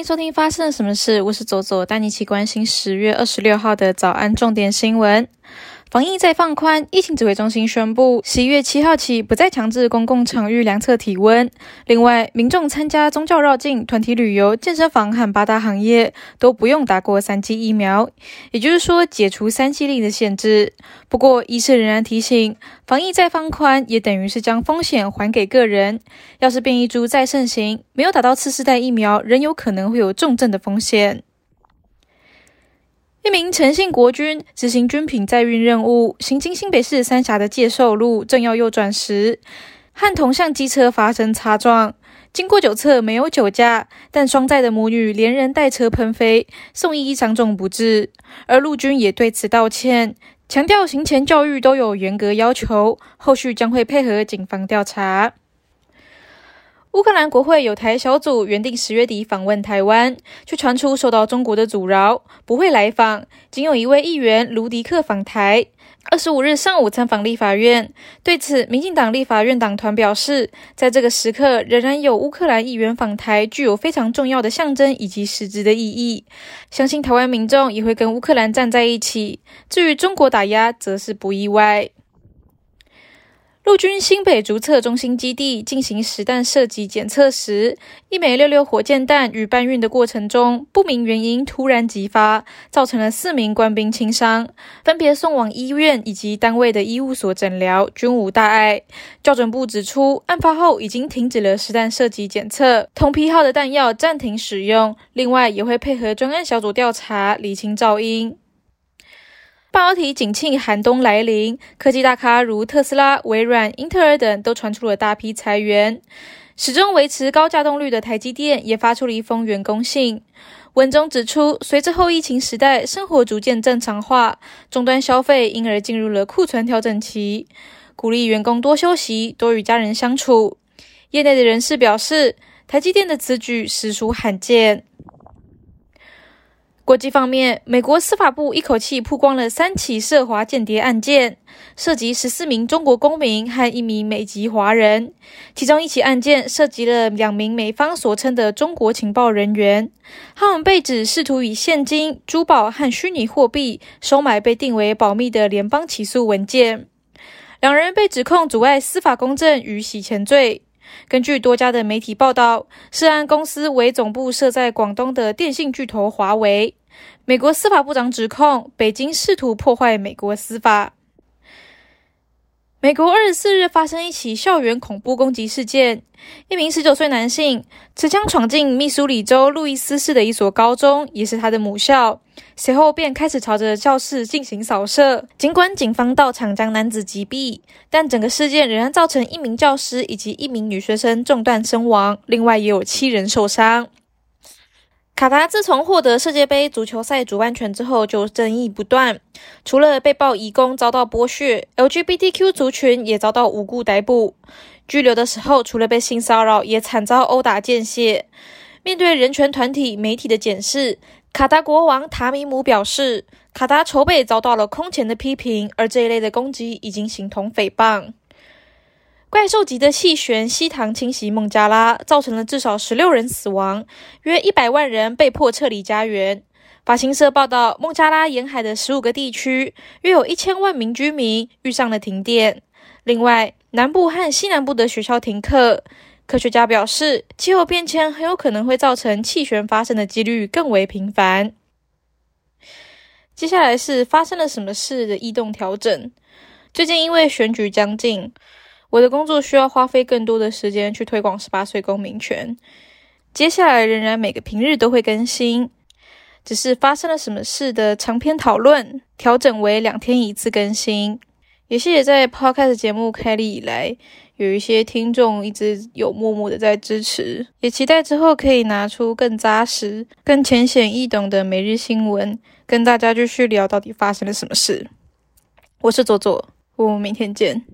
迎收听发生了什么事，我是左左，带你一起关心十月二十六号的早安重点新闻。防疫再放宽，疫情指挥中心宣布，十一月七号起不再强制公共场域量测体温。另外，民众参加宗教绕境、团体旅游、健身房和八大行业都不用打过三剂疫苗，也就是说解除三剂令的限制。不过，医师仍然提醒，防疫再放宽也等于是将风险还给个人。要是变异株再盛行，没有打到次世代疫苗，仍有可能会有重症的风险。一名诚信国军执行军品载运任务，行经新北市三峡的介寿路，正要右转时，和同向机车发生擦撞。经过酒测没有酒驾，但双载的母女连人带车喷飞，送医伤重不治。而陆军也对此道歉，强调行前教育都有严格要求，后续将会配合警方调查。乌克兰国会有台小组原定十月底访问台湾，却传出受到中国的阻挠，不会来访。仅有一位议员卢迪克访台，二十五日上午参访立法院。对此，民进党立法院党团表示，在这个时刻，仍然有乌克兰议员访台，具有非常重要的象征以及实质的意义。相信台湾民众也会跟乌克兰站在一起。至于中国打压，则是不意外。陆军新北竹测中心基地进行实弹射击检测时，一枚六六火箭弹与搬运的过程中，不明原因突然急发，造成了四名官兵轻伤，分别送往医院以及单位的医务所诊疗，均无大碍。校准部指出，案发后已经停止了实弹射击检测，同批号的弹药暂停使用，另外也会配合专案小组调查，理清噪音。半导体景气寒冬来临，科技大咖如特斯拉、微软、英特尔等都传出了大批裁员。始终维持高价动率的台积电也发出了一封员工信，文中指出，随着后疫情时代生活逐渐正常化，终端消费因而进入了库存调整期，鼓励员工多休息、多与家人相处。业内的人士表示，台积电的此举实属罕见。国际方面，美国司法部一口气曝光了三起涉华间谍案件，涉及十四名中国公民和一名美籍华人。其中一起案件涉及了两名美方所称的中国情报人员，他们被指试图以现金、珠宝和虚拟货币收买被定为保密的联邦起诉文件。两人被指控阻碍司法公正与洗钱罪。根据多家的媒体报道，涉案公司为总部设在广东的电信巨头华为。美国司法部长指控北京试图破坏美国司法。美国二十四日发生一起校园恐怖攻击事件，一名十九岁男性持枪闯进密苏里州路易斯市的一所高中，也是他的母校，随后便开始朝着教室进行扫射。尽管警方到场将男子击毙，但整个事件仍然造成一名教师以及一名女学生中弹身亡，另外也有七人受伤。卡达自从获得世界杯足球赛主办权之后，就争议不断。除了被曝移工遭到剥削，LGBTQ 族群也遭到无故逮捕、拘留的时候，除了被性骚扰，也惨遭殴打、见血。面对人权团体、媒体的检视，卡达国王塔米姆表示，卡达筹备遭到了空前的批评，而这一类的攻击已经形同诽谤。怪兽级的气旋西塘侵袭孟加拉，造成了至少十六人死亡，约一百万人被迫撤离家园。法新社报道，孟加拉沿海的十五个地区，约有一千万名居民遇上了停电。另外，南部和西南部的学校停课。科学家表示，气候变迁很有可能会造成气旋发生的几率更为频繁。接下来是发生了什么事的异动调整。最近因为选举将近。我的工作需要花费更多的时间去推广十八岁公民权。接下来仍然每个平日都会更新，只是发生了什么事的长篇讨论调整为两天一次更新。也谢谢在 Podcast 节目开立以来，有一些听众一直有默默的在支持，也期待之后可以拿出更扎实、更浅显易懂的每日新闻，跟大家继续聊到底发生了什么事。我是左左，我们明天见。